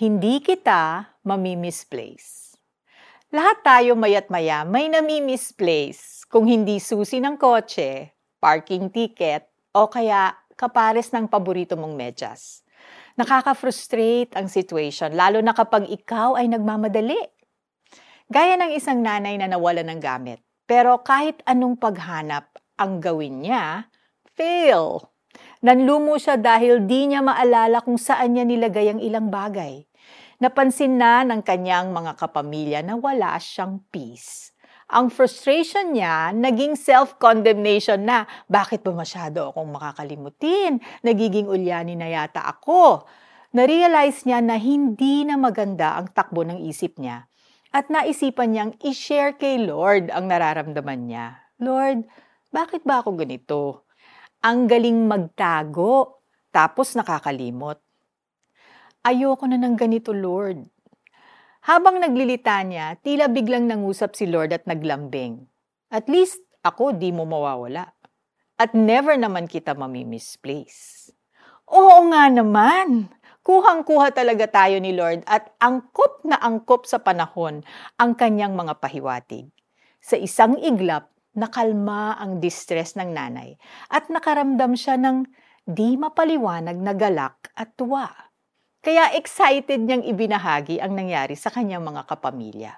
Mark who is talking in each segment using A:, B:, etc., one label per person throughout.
A: Hindi kita mamimisplace. Lahat tayo mayat maya may nami-misplace kung hindi susi ng kotse, parking ticket, o kaya kapares ng paborito mong medyas. Nakaka-frustrate ang situation, lalo na kapag ikaw ay nagmamadali. Gaya ng isang nanay na nawala ng gamit. Pero kahit anong paghanap ang gawin niya, fail. Nanlumo siya dahil di niya maalala kung saan niya nilagay ang ilang bagay. Napansin na ng kanyang mga kapamilya na wala siyang peace. Ang frustration niya, naging self-condemnation na, bakit ba masyado akong makakalimutin? Nagiging ulyani na yata ako. Narealize niya na hindi na maganda ang takbo ng isip niya. At naisipan niyang i-share kay Lord ang nararamdaman niya. Lord, bakit ba ako ganito? Ang galing magtago, tapos nakakalimot. Ayoko na ng ganito, Lord. Habang naglilita niya, tila biglang nangusap si Lord at naglambing. At least ako di mo mawawala. At never naman kita mamimisplace. Oo nga naman! Kuhang-kuha talaga tayo ni Lord at angkop na angkop sa panahon ang kanyang mga pahiwatig. Sa isang iglap, nakalma ang distress ng nanay at nakaramdam siya ng di mapaliwanag na galak at tuwa. Kaya excited niyang ibinahagi ang nangyari sa kanyang mga kapamilya.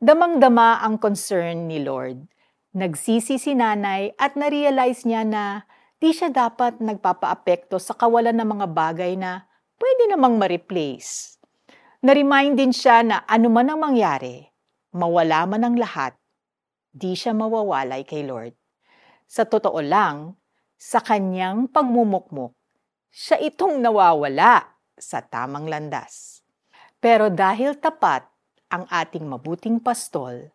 A: Damang-dama ang concern ni Lord. Nagsisi si nanay at narealize niya na di siya dapat nagpapaapekto sa kawalan ng mga bagay na pwede namang ma-replace. Na-remind din siya na ano man ang mangyari, mawala man ang lahat, di siya mawawalay kay Lord. Sa totoo lang, sa kanyang pagmumukmuk, siya itong nawawala sa tamang landas. Pero dahil tapat ang ating mabuting pastol,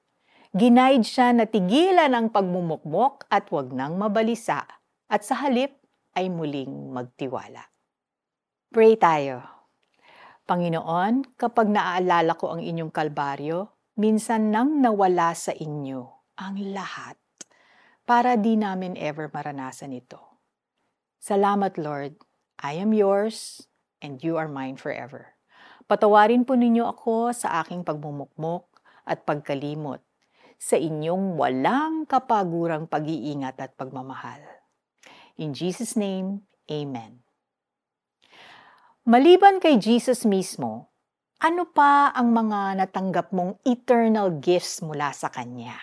A: ginaid siya na tigilan ang pagmumukmok at wag nang mabalisa at sa halip ay muling magtiwala. Pray tayo. Panginoon, kapag naaalala ko ang inyong kalbaryo, minsan nang nawala sa inyo ang lahat para di namin ever maranasan ito. Salamat Lord, I am yours and you are mine forever. Patawarin po ninyo ako sa aking pagmumukmok at pagkalimot sa inyong walang kapagurang pag-iingat at pagmamahal. In Jesus' name, Amen. Maliban kay Jesus mismo, ano pa ang mga natanggap mong eternal gifts mula sa Kanya?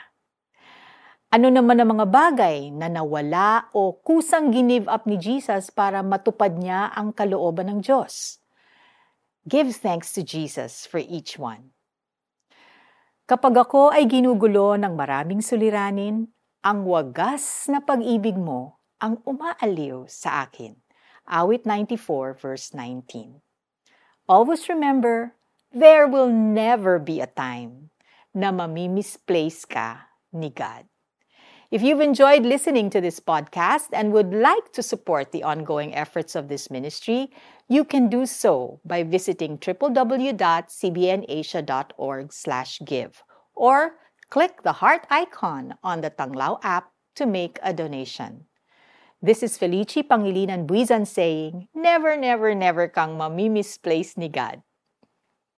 A: Ano naman ang mga bagay na nawala o kusang ginive up ni Jesus para matupad niya ang kalooban ng Diyos? Give thanks to Jesus for each one. Kapag ako ay ginugulo ng maraming suliranin, ang wagas na pag-ibig mo ang umaaliw sa akin. Awit 94 verse 19. Always remember, there will never be a time na mamimisplace ka ni God. If you've enjoyed listening to this podcast and would like to support the ongoing efforts of this ministry, you can do so by visiting www.cbnasia.org/give or click the heart icon on the Tanglao app to make a donation. This is Felici Pangilinan Buizan saying, Never, never, never kang mamimisplace ni God.